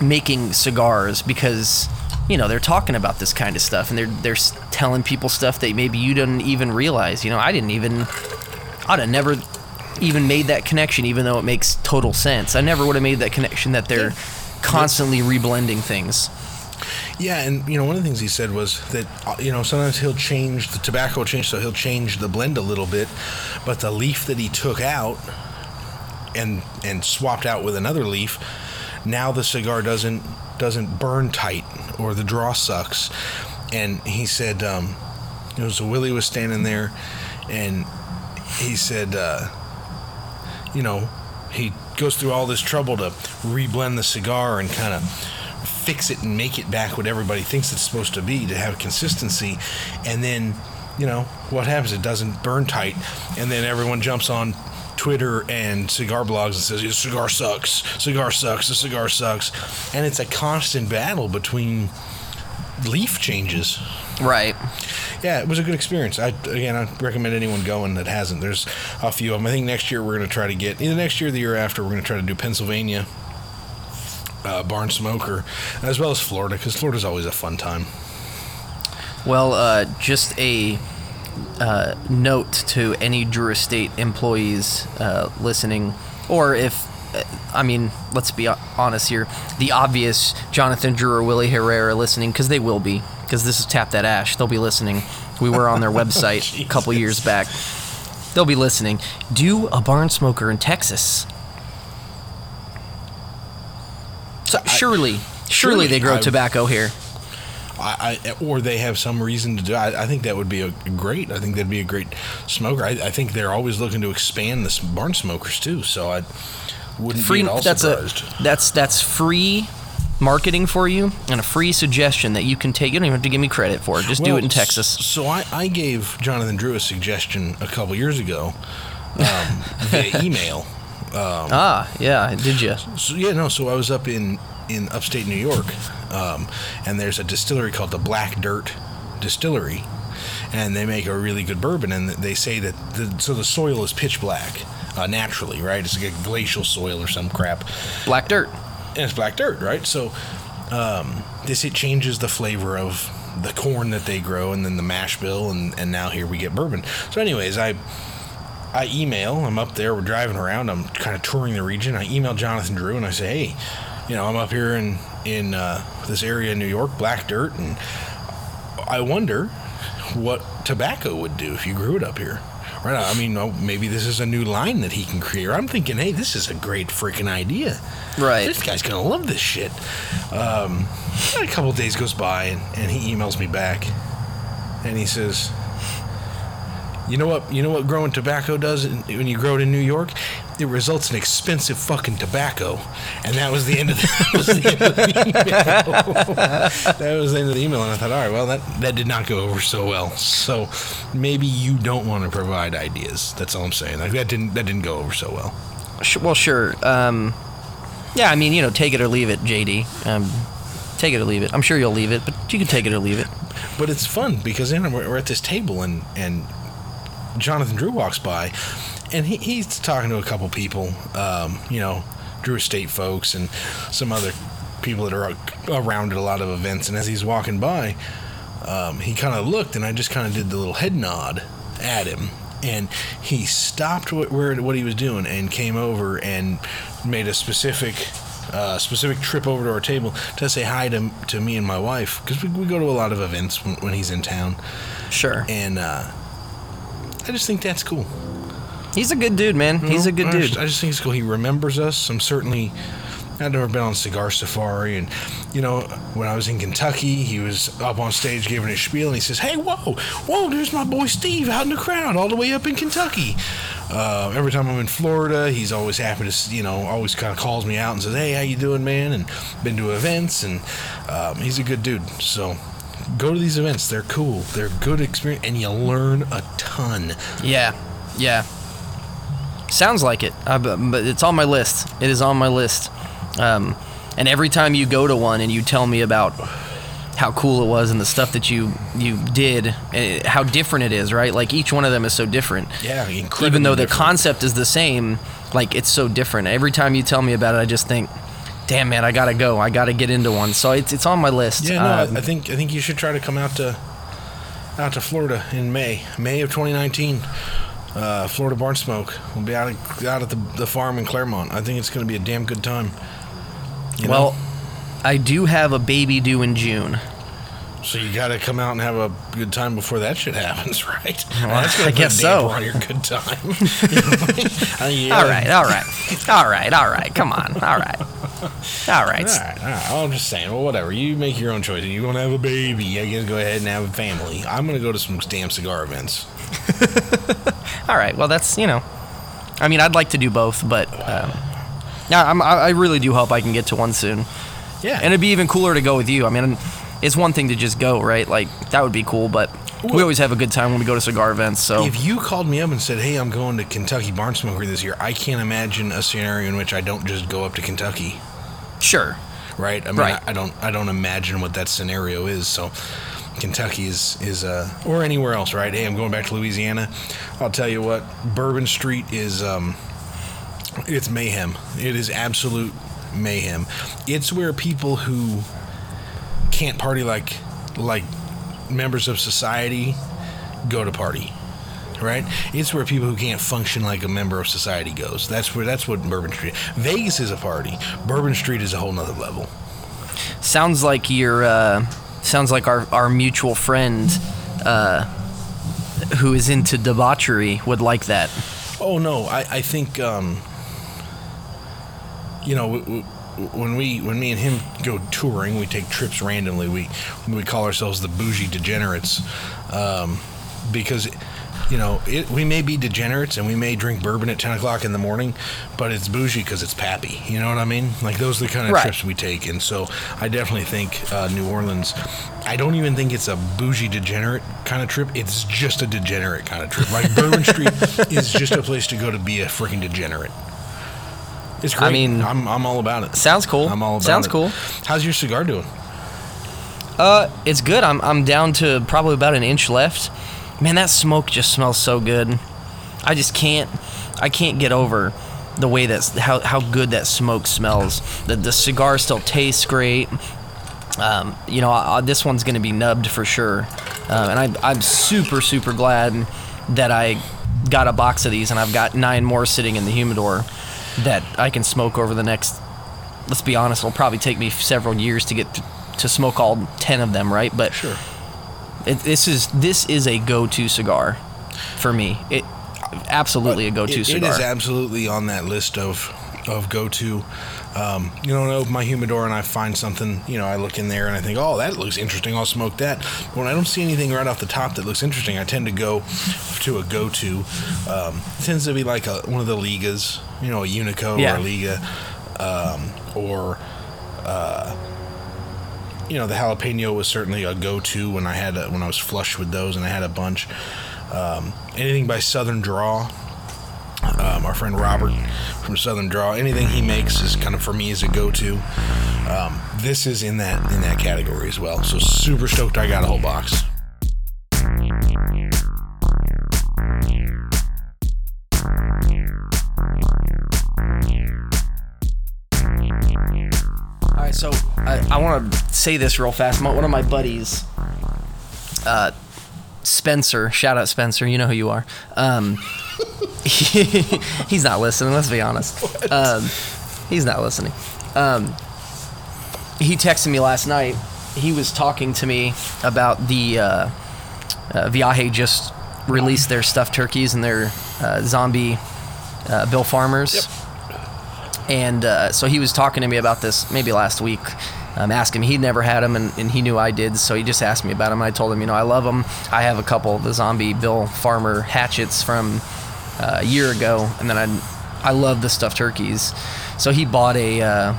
making cigars because you know they're talking about this kind of stuff and they're they're telling people stuff that maybe you didn't even realize. You know, I didn't even I'd have never even made that connection, even though it makes total sense. I never would have made that connection that they're constantly reblending things. Yeah, and you know one of the things he said was that uh, you know sometimes he'll change the tobacco will change, so he'll change the blend a little bit, but the leaf that he took out and and swapped out with another leaf, now the cigar doesn't doesn't burn tight or the draw sucks. And he said, um, know, so Willie was standing there, and he said, uh, you know, he goes through all this trouble to reblend the cigar and kind of fix it and make it back what everybody thinks it's supposed to be to have consistency. And then, you know, what happens? It doesn't burn tight. And then everyone jumps on Twitter and cigar blogs and says, "The cigar sucks, cigar sucks, the cigar sucks. And it's a constant battle between leaf changes. Right. Yeah, it was a good experience. I again, I recommend anyone going that hasn't. There's a few of them. I think next year we're going to try to get either next year or the year after. We're going to try to do Pennsylvania, uh, Barn Smoker, as well as Florida because Florida's always a fun time. Well, uh, just a uh, note to any Drew Estate employees uh, listening, or if, uh, I mean, let's be honest here, the obvious Jonathan Drew or Willie Herrera listening, because they will be, because this is Tap That Ash. They'll be listening. We were on their <laughs> website a couple years back. They'll be listening. Do a barn smoker in Texas. So surely, surely, surely they grow I- tobacco here. I, I or they have some reason to do. I, I think that would be a great. I think that'd be a great smoker. I, I think they're always looking to expand this barn smokers too. So I wouldn't free be at all that's surprised. a that's that's free marketing for you and a free suggestion that you can take you don't even have to give me credit for it just do it in texas So I, I gave Jonathan Drew a suggestion a couple years ago um, via <laughs> email. ah yeah did you So yeah, no. So I was up in in upstate New York, um, and there's a distillery called the Black Dirt Distillery, and they make a really good bourbon. And they say that the, so the soil is pitch black uh, naturally, right? It's like a glacial soil or some crap, black dirt and it's black dirt, right? So um, this it changes the flavor of the corn that they grow, and then the mash bill, and and now here we get bourbon. So, anyways, I. I email. I'm up there. We're driving around. I'm kind of touring the region. I email Jonathan Drew and I say, "Hey, you know, I'm up here in in uh, this area in New York, Black Dirt, and I wonder what tobacco would do if you grew it up here." Right? I mean, oh, maybe this is a new line that he can create. I'm thinking, hey, this is a great freaking idea. Right. This guy's gonna love this shit. Um, a couple days goes by, and, and he emails me back, and he says, "You know what? You know what growing tobacco does in- when you grow it in New York? It results in expensive fucking tobacco." And that was the end of the, <laughs> that was the, end of the email. <laughs> that was the end of the email, and I thought, all right, well, that that did not go over so well. So maybe you don't want to provide ideas. That's all I'm saying. Like that didn't that didn't go over so well. Well sure um Yeah, I mean, you know, take it or leave it, JD. Um, take it or leave it. I'm sure you'll leave it, but you can take it or leave it. But it's fun because then we're, we're at this table and and Jonathan Drew walks by, and he, he's talking to a couple people, um, you know, Drew Estate folks and some other people that are around at a lot of events. And as he's walking by, um, he kind of looked, and I just kind of did the little head nod at him. And he stopped what, where, what he was doing and came over and made a specific uh, specific trip over to our table to say hi to, to me and my wife because we, we go to a lot of events when, when he's in town. Sure. And uh, I just think that's cool. He's a good dude, man. He's a good I dude. Just, I just think it's cool. He remembers us. I'm certainly. I've never been on Cigar Safari, and you know, when I was in Kentucky, he was up on stage giving his spiel, and he says, "Hey, whoa, whoa, there's my boy Steve out in the crowd, all the way up in Kentucky." Uh, every time I'm in Florida, he's always happy to, you know, always kind of calls me out and says, "Hey, how you doing, man?" And been to events, and um, he's a good dude. So go to these events; they're cool, they're good experience, and you learn a ton. Yeah, yeah. Sounds like it, uh, but, but it's on my list. It is on my list. Um, and every time you go to one and you tell me about how cool it was and the stuff that you you did, uh, how different it is, right? Like each one of them is so different. Yeah, Even though the different. concept is the same, like it's so different. Every time you tell me about it, I just think, "Damn man, I gotta go. I gotta get into one." So it's it's on my list. Yeah, no, Um, I, think I think you should try to come out to out to Florida in May, May of 2019. Uh, Florida Barn Smoke. We'll be out at, out at the, the farm in Clermont. I think it's going to be a damn good time. You well, know? I do have a baby due in June. So you got to come out and have a good time before that shit happens, <laughs> right? Well, That's gonna I guess so. On your good time. You know what I mean? All right, all right, all right, all right. Come on, all right, all right. All right, all right. I'm just saying. Well, whatever. You make your own choice. You want to have a baby? I guess go ahead and have a family. I'm to go to some damn cigar events. <laughs> All right. Well, that's you know, I mean, I'd like to do both, but um, yeah, I'm, I I really do hope I can get to one soon, Yeah, and it'd be even cooler to go with you. I mean, it's one thing to just go, right? Like that would be cool, but we always have a good time when we go to cigar events. So If you called me up and said, "Hey, I'm going to Kentucky Barn Smoker this year," I can't imagine a scenario in which I don't just go up to Kentucky, sure, right? I mean, Right. I, I don't, I don't imagine what that scenario is. So, Kentucky is is uh, or anywhere else, right? Hey, I'm going back to Louisiana. I'll tell you what, Bourbon Street is um, it's mayhem. It is absolute mayhem. It's where people who can't party like like members of society go to party right it's where people who can't function like a member of society goes that's where that's what bourbon street vegas is a party bourbon street is a whole nother level sounds like you're uh, sounds like our our mutual friend. Uh, who is into debauchery would like that. oh no i, I think um you know w- w- when we when me and him go touring we take trips randomly. We we call ourselves the bougie degenerates um, because you know it, we may be degenerates and we may drink bourbon at 10 o'clock in the morning but it's bougie because it's pappy. You know what i mean? Like those are the kind of Right. trips we take. And so i definitely think uh, new orleans i don't even think it's a bougie degenerate kind of trip. It's just a degenerate kind of trip. Like bourbon street <laughs> is just a place to go to be a freaking degenerate it's great I mean- i'm, I'm all about it Sounds cool. i'm all about Sounds it. cool. how's your cigar doing Uh, it's good. I'm I'm down to probably about an inch left. Man, that smoke just smells so good. I just can't I can't get over the way that's how how good that smoke smells. The the cigar still tastes great. Um, you know, I, I- this one's gonna be nubbed for sure, um, and I, I'm super super glad that I got a box of these, and I've got nine more sitting in the humidor that I can smoke over the next. Let's be honest, it'll probably take me several years to get to, to smoke all ten of them, right? But sure it, this is this is a go-to cigar for me. It absolutely a go-to It- cigar. It is absolutely on that list of of go to. Um, you know, I open my humidor and I find something, you know, I look in there and I think, oh, that looks interesting. I'll smoke that. But when I don't see anything right off the top that looks interesting, I tend to go to a go to. Um, it tends to be like a, one of the Ligas, you know, a Unico Yeah. or a Liga, um, or uh, you know, the jalapeno was certainly a go-to when I had a, when I was flush with those, and I had a bunch. Um, anything by Southern Draw, um, our friend Robert from Southern Draw. Anything he makes is kind of for me is a go-to. Um, this is in that in that category as well. So super stoked I got a whole box. All right, so I, I want to say this real fast. My, one of my buddies, uh, Spencer, shout out Spencer, you know who you are. Um, <laughs> he's not listening. Let's be honest. Um, he's not listening. Um, he texted me last night. He was talking to me about the uh, uh, Viaje just released their stuffed turkeys and their uh, zombie uh, Bill Farmers. Yep. And uh, so he was talking to me about this maybe last week. Um, asking me, he'd never had them, and, and he knew I did, so he just asked me about them. I told him, you know, I love them. I have a couple of the zombie Bill Farmer hatchets from uh, a year ago, and then I, I love the stuffed turkeys. So he bought a, uh,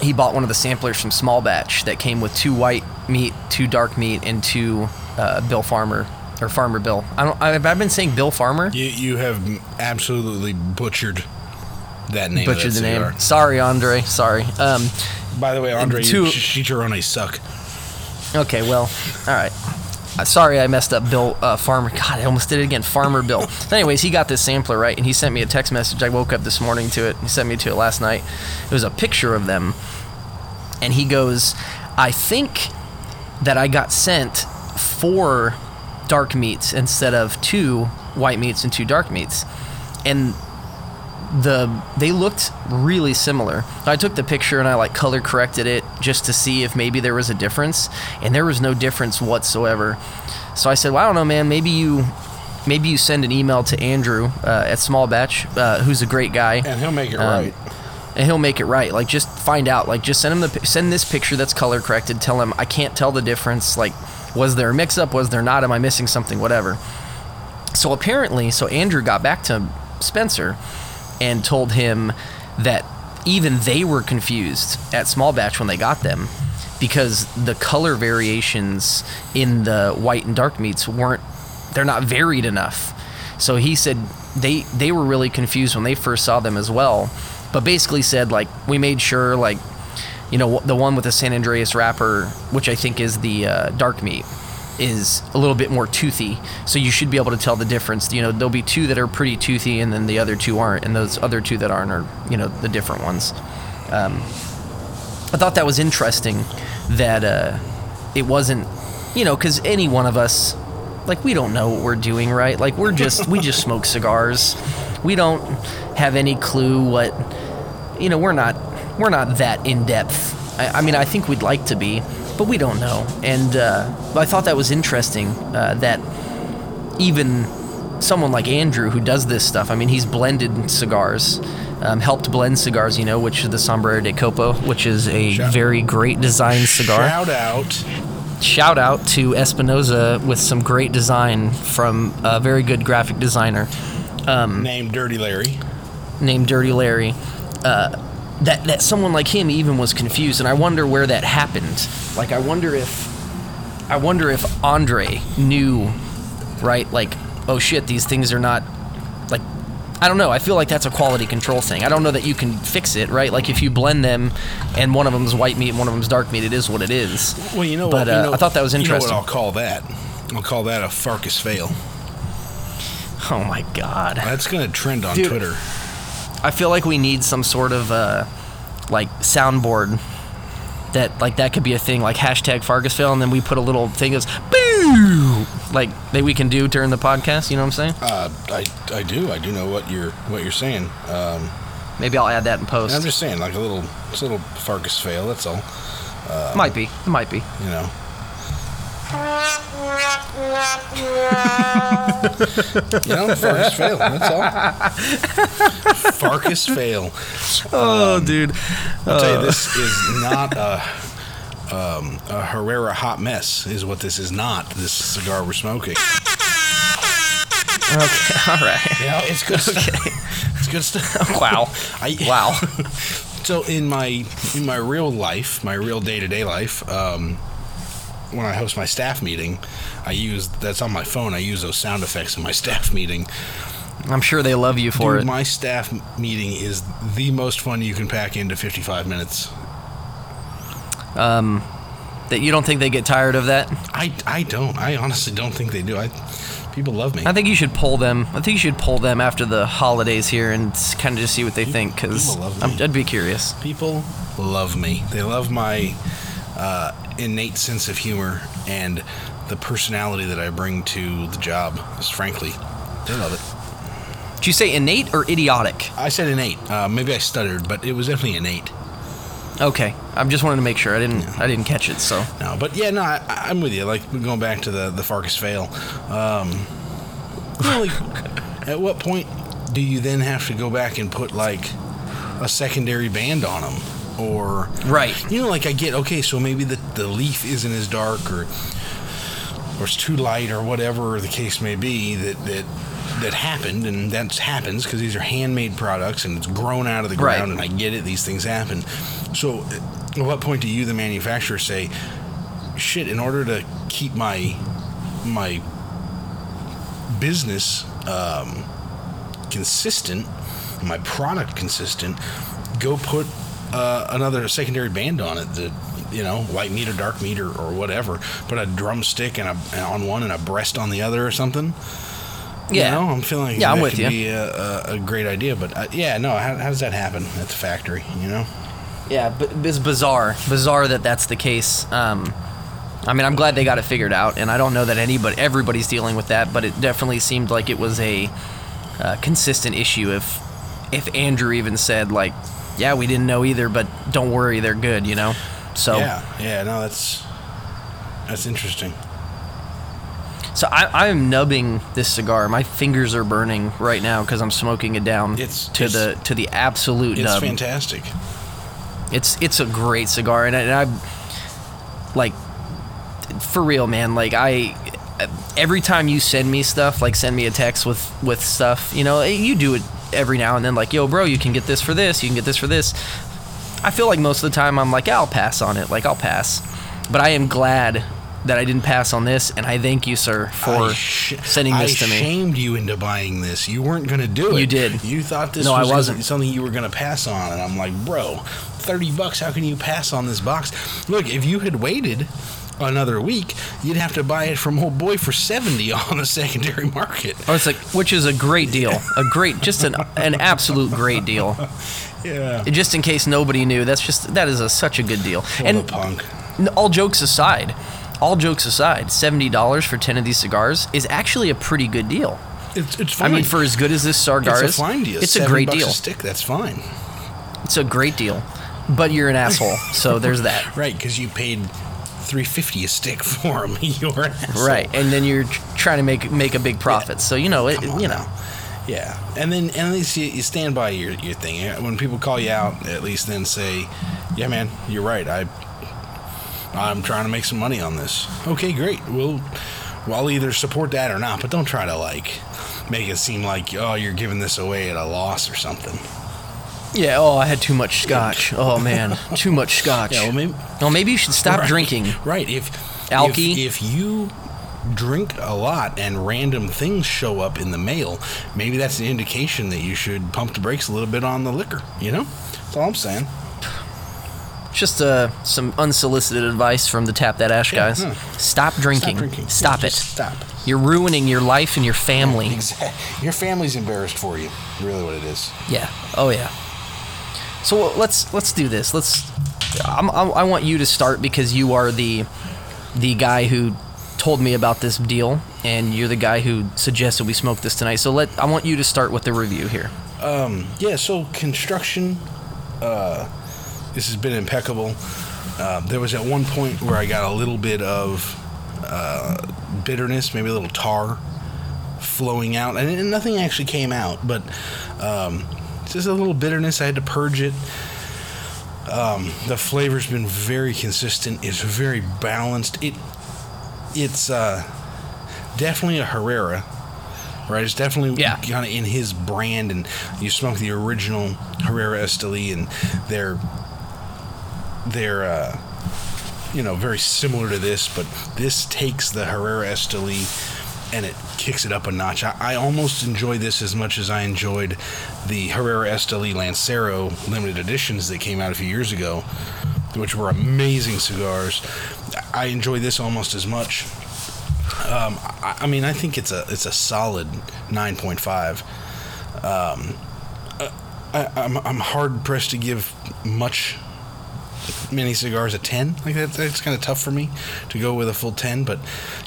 he bought one of the samplers from Small Batch that came with two white meat, two dark meat, and two uh, Bill Farmer or Farmer Bill. I don't. I've, I've been saying Bill Farmer. You you have absolutely butchered that name. Butchered that the name. Sorry, Andre. Sorry. Um, By the way, Andre, Two- you chicharrones suck. Okay, well, all right. Uh, sorry, I messed up. Bill uh, Farmer. God, I almost did it again. Farmer Bill. <laughs> Anyways, he got this sampler right, and he sent me a text message. I woke up this morning to it. He sent me to it last night. It was a picture of them, and he goes, "I think that I got sent four dark meats instead of two white meats and two dark meats," and the they looked really similar. I took the picture and I like color corrected it just to see if maybe there was a difference, and there was no difference whatsoever. So I said, "Well, I don't know, man. Maybe you, maybe you send an email to Andrew uh, at Small Batch, uh, who's a great guy, And he'll make it Um, right. and he'll make it right. Like, just find out. Like, just send him the send this picture that's color corrected. Tell him I can't tell the difference. Like, was there a mix up? Was there not? Am I missing something? Whatever." So apparently, so Andrew got back to Spencer and told him that even they were confused at Small Batch when they got them because the color variations in the white and dark meats weren't they're not varied enough. So he said they they were really confused when they first saw them as well, but basically said like we made sure like you know the one with the San Andres wrapper, which I think is the uh, dark meat, is a little bit more toothy. So you should be able to tell the difference. You know, there'll be two that are pretty toothy, and then the other two aren't, and those other two that aren't are you know the different ones. Um, I thought that was interesting that uh, it wasn't, you know, because any one of us, like, we don't know what we're doing, right? Like, we're just, we just <laughs> smoke cigars. We don't have any clue what, you know, we're not, we're not that in depth. I, I mean, I think we'd like to be, but we don't know. And uh, I thought that was interesting uh, that even someone like Andrew who does this stuff. I mean, he's blended cigars, um, helped blend cigars, you know, which is the Sombrero de Copo, which is a Shout- very great design cigar. Shout out. Shout out to Espinosa with some great design from a very good graphic designer Named Dirty Larry. named Dirty Larry. Uh, that that someone like him even was confused, and I wonder where that happened. Like, I wonder if, I wonder if Andre knew, right? Like, oh shit, these things are not, like, I don't know. I feel like that's a quality control thing. I don't know that you can fix it, right? Like, if you blend them, and one of them's white meat and one of them's dark meat, it is what it is. Well, you know But, what? you uh, know- I thought that was You know interesting. what I'll call that? I'll call that a Farkas fail. Oh my god. That's going to trend on Dude. Twitter. I feel like we need some sort of uh, like soundboard that like that could be a thing like hashtag Farkas fail and then we put a little thing that's boo like that we can do during the podcast. You know what I'm saying? Uh, I, I do. I do know what you're what you're saying. Um, Maybe I'll add that in post. I'm just saying, like a little, it's a little Farkas fail. That's all. might be. It might be. You know. You know, Farkas fail. That's all. Farkas fail. <laughs> Oh, dude. I'll tell you, this is not a, um, a Herrera hot mess. Is what this is not. This cigar we're smoking. Okay. <laughs> All right. Yeah, it's good stuff. It's good stuff. <laughs> Wow. I, Wow. So in my in my real life, my real day to day life, um, when I host my staff meeting, I use that's on my phone. I use those sound effects in my <laughs> staff meeting. I'm sure they love you for Dude, it. my staff meeting is the most fun you can pack into 55 minutes. Um, that you don't think they get tired of that? I, I don't. I honestly don't think they do. I people love me. I think you should pull them. I think you should pull them after the holidays here and kind of just see what they think because people love me. I'd be curious. People love me. They love my uh, innate sense of humor and the personality that I bring to the job. is frankly, they love it. Did you say innate or idiotic? I said innate. Uh, maybe I stuttered, but it was definitely innate. Okay, I'm just wanting to make sure I didn't I didn't catch it. So No, but yeah, no, I, I'm with you. Like going back to the the Farkas fail. Um, <laughs> like, at what point do you then have to go back and put like a secondary band on them, or right, you know, like I get okay, so maybe the the leaf isn't as dark or or it's too light or whatever the case may be that that that happened and that happens because these are handmade products and it's grown out of the Right. ground and I get it these things happen so at what point do you the manufacturer say shit in order to keep my my business um, consistent my product consistent go put uh, another secondary band on it that you know white meat or dark meat or, or whatever put a drumstick and a on one and a breast on the other or something yeah, you know, I'm feeling like Yeah, I'm with could you. be a, a, a great idea, but uh, yeah, no. How, how does that happen at the factory? You know, yeah. But it's bizarre, bizarre that that's the case. Um, I mean, I'm glad they got it figured out, and I don't know that anybody, everybody's dealing with that, but it definitely seemed like it was a uh, consistent issue. If if Andrew even said like, "Yeah, we didn't know either, but don't worry, they're good," you know. So yeah, yeah. No, that's that's interesting. So I, I'm nubbing this cigar. My fingers are burning right now because I'm smoking it down It's- to it's- the to the absolute nub. It's nub. fantastic. It's it's a great cigar, and I, and I like for real, man. Like I every time you send me stuff, like send me a text with with stuff, you know, you do it every now and then. Like, yo, bro, you can get this for this, you can get this for this. I feel like most of the time I'm like, I'll pass on it. Like I'll pass, but I am glad that I didn't pass on this, and I thank you, sir, for I sh- sending this I to me. I shamed you into buying this. You weren't going to do it. You did. You thought this No, I was wasn't. something you were going to pass on, and I'm like, bro, thirty bucks. How can you pass on this box? Look, if you had waited another week, you'd have to buy it from old boy for seventy on the secondary market. Oh, it's like, which is a great deal, a great, just an an absolute great deal. Yeah. Just in case nobody knew, that's just that is a, such a good deal. And punk. all jokes aside, all jokes aside, seventy dollars for ten of these cigars is actually a pretty good deal. It's, it's I mean, for as good as this cigar it's is, a fine deal. it's a great deal. A stick. That's fine. It's a great deal. But you're an asshole, so there's that. <laughs> Right, because you paid three fifty a stick <laughs> for them. <laughs> You're an asshole. Right, and then you're trying to make make a big profit. So you know, it, you know, now. Yeah, and then and at least you, you stand by your, your thing. When people call you out, at least then say, "Yeah, man, you're right. I I'm trying to make some money on this." Okay, great. We'll well I'll either support that or not, but don't try to like make it seem like oh you're giving this away at a loss or something. Yeah. Oh, I had too much scotch. Oh man, <laughs> too much scotch. Yeah, well maybe well, maybe you should stop Right. drinking. Right. If Alky? if, if you drink a lot and random things show up in the mail, maybe that's an indication that you should pump the brakes a little bit on the liquor. You know, that's all I'm saying. Just uh, some unsolicited advice from the Tap That Ash Yeah, guys. huh. Stop drinking. Stop drinking. Stop Yeah, it. Stop. You're ruining your life and your family. <laughs> Exactly. Your family's embarrassed for you. Really, what it is. Yeah. Oh yeah. So let's let's do this. Let's. I'm, I'm, I want you to start because you are the the guy who told me about this deal, and you're the guy who suggested we smoke this tonight. So let I want you to start with the review here. Yeah. So construction. Uh, this has been impeccable. Uh, there was at one point where I got a little bit of uh, bitterness, maybe a little tar flowing out, and, and nothing actually came out, but um, just a little bitterness. I had to purge it. Um, the flavor's been very consistent. It's very balanced. It it's uh, definitely a Herrera, right? It's definitely Yeah. kind of in his brand, and you smoke the original Herrera Esteli, and they're they're uh, you know very similar to this, but this takes the Herrera Esteli and it kicks it up a notch. I, I almost enjoy this as much as I enjoyed the Herrera Esteli Lancero limited editions that came out a few years ago, which were amazing cigars. I enjoy this almost as much. Um, I, I mean, I think it's a it's a solid nine point five. Um, I, I'm I'm hard pressed to give much mini cigars a 10 like that that's kind of tough for me to go with a full 10 but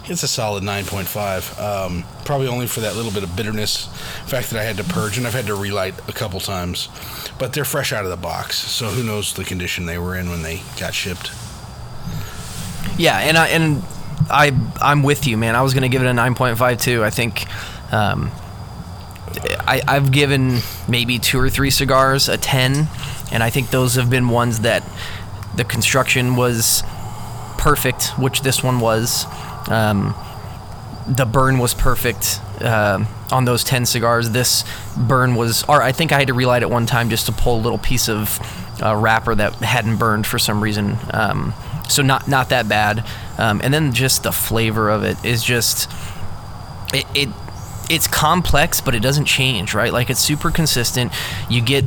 it's a solid 9.5 um, probably only for that little bit of bitterness fact that i had to purge and i've had to relight a couple times but they're fresh out of the box so who knows the condition they were in when they got shipped Yeah, and I and I I'm with you, man. I was gonna give it a 9.5 too. I think um, I I've given maybe two or three cigars a 10, and I think those have been ones that the construction was perfect, which this one was. Um, the burn was perfect um on those 10 cigars. This burn was, or I think I had to relight it one time just to pull a little piece of uh, wrapper that hadn't burned for some reason. Um, so not not that bad. Um, and then just the flavor of it is just it, it it's complex, but it doesn't change, right? Like it's super consistent. You get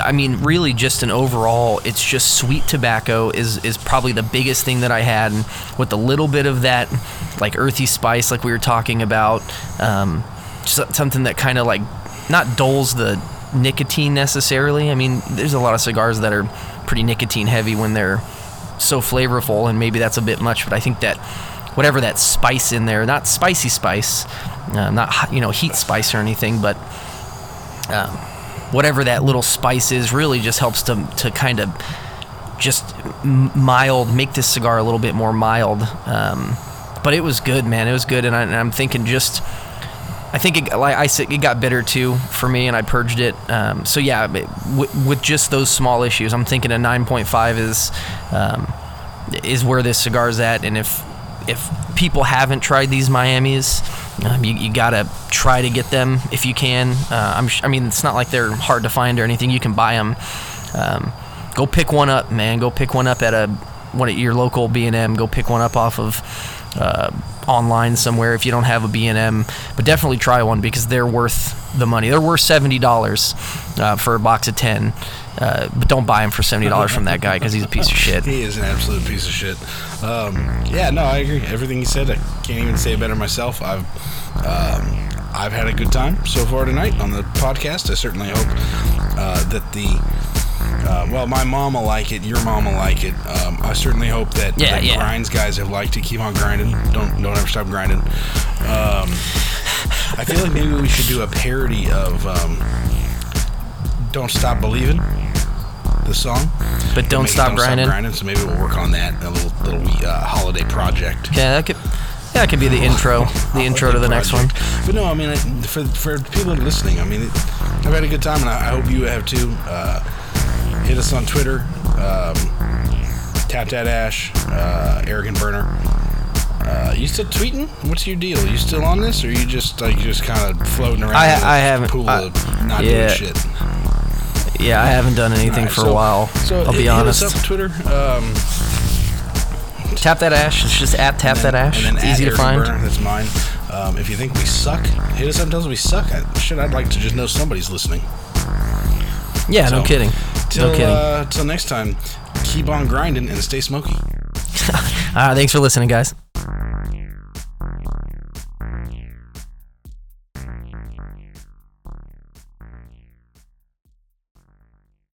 I mean, really, just an overall, it's just sweet tobacco is is probably the biggest thing that I had, and with a little bit of that, like earthy spice, like we were talking about, um, something that kind of like not dulls the nicotine necessarily. I mean, there's a lot of cigars that are pretty nicotine heavy when they're so flavorful, and maybe that's a bit much. But I think that whatever that spice in there, not spicy spice, uh, not you know heat spice or anything, but um, whatever that little spice is really just helps to to kind of just mild make this cigar a little bit more mild. Um, but it was good man. It was good. And, I, i'm thinking just i think it, like i said it got bitter too for me and i purged it. Um, so yeah but w- with just those small issues i'm thinking a 9.5 is um, is where this cigar's at. And if if people haven't tried these miamis um, you, you gotta try to get them if you can. Uh, I mean it's not like they're hard to find or anything. You can buy them um, go pick one up man. Go pick one up at a one at your local b&m go pick one up off of uh, online somewhere if you don't have a b&m but definitely try one because they're worth the money they're worth $70 uh, for a box of 10 uh, but don't buy them for $70 <laughs> from that guy because he's a piece of shit He is an absolute piece of shit. Um, yeah, no, I agree. Everything he said, I can't even say it better myself. I've um, I've had a good time so far tonight on the podcast. I certainly hope uh, that the uh, well, my mom will like it. Your mom will like it. Um, I certainly hope that Yeah, the yeah. grinds guys have liked it. Keep on grinding. Don't don't ever stop grinding. Um, I feel like maybe we should do a parody of um, "Don't Stop Believing," the song. but don't Maybe stop grinding So maybe we'll work on that a little little uh, holiday project. yeah that could yeah that could be the intro the intro to the next one But no, I mean, for for people listening, I mean, I've had a good time, and I, I hope you have too. Uh, hit us on Twitter, um, Tap That Ash, uh, Arrogant Burner. Uh, you still tweeting? What's your deal? You still on this, or you just like just kind of floating around? I- I haven't- Pool I- of not yeah. doing shit. Yeah, I haven't done anything Alright, for so- a while. So I'll hit- be hit us up Twitter. Um, Tap that ash. It's just at tap and that then- ash. and then It's easy to find. Burner, that's mine. Um, if you think we suck, hit us up. and Tell us we suck. I, shit, I'd like to just know somebody's listening. Yeah, so, no kidding. Till, no kidding. Uh, till next time, keep on grinding and stay smoky. <laughs> All right, thanks for listening, guys.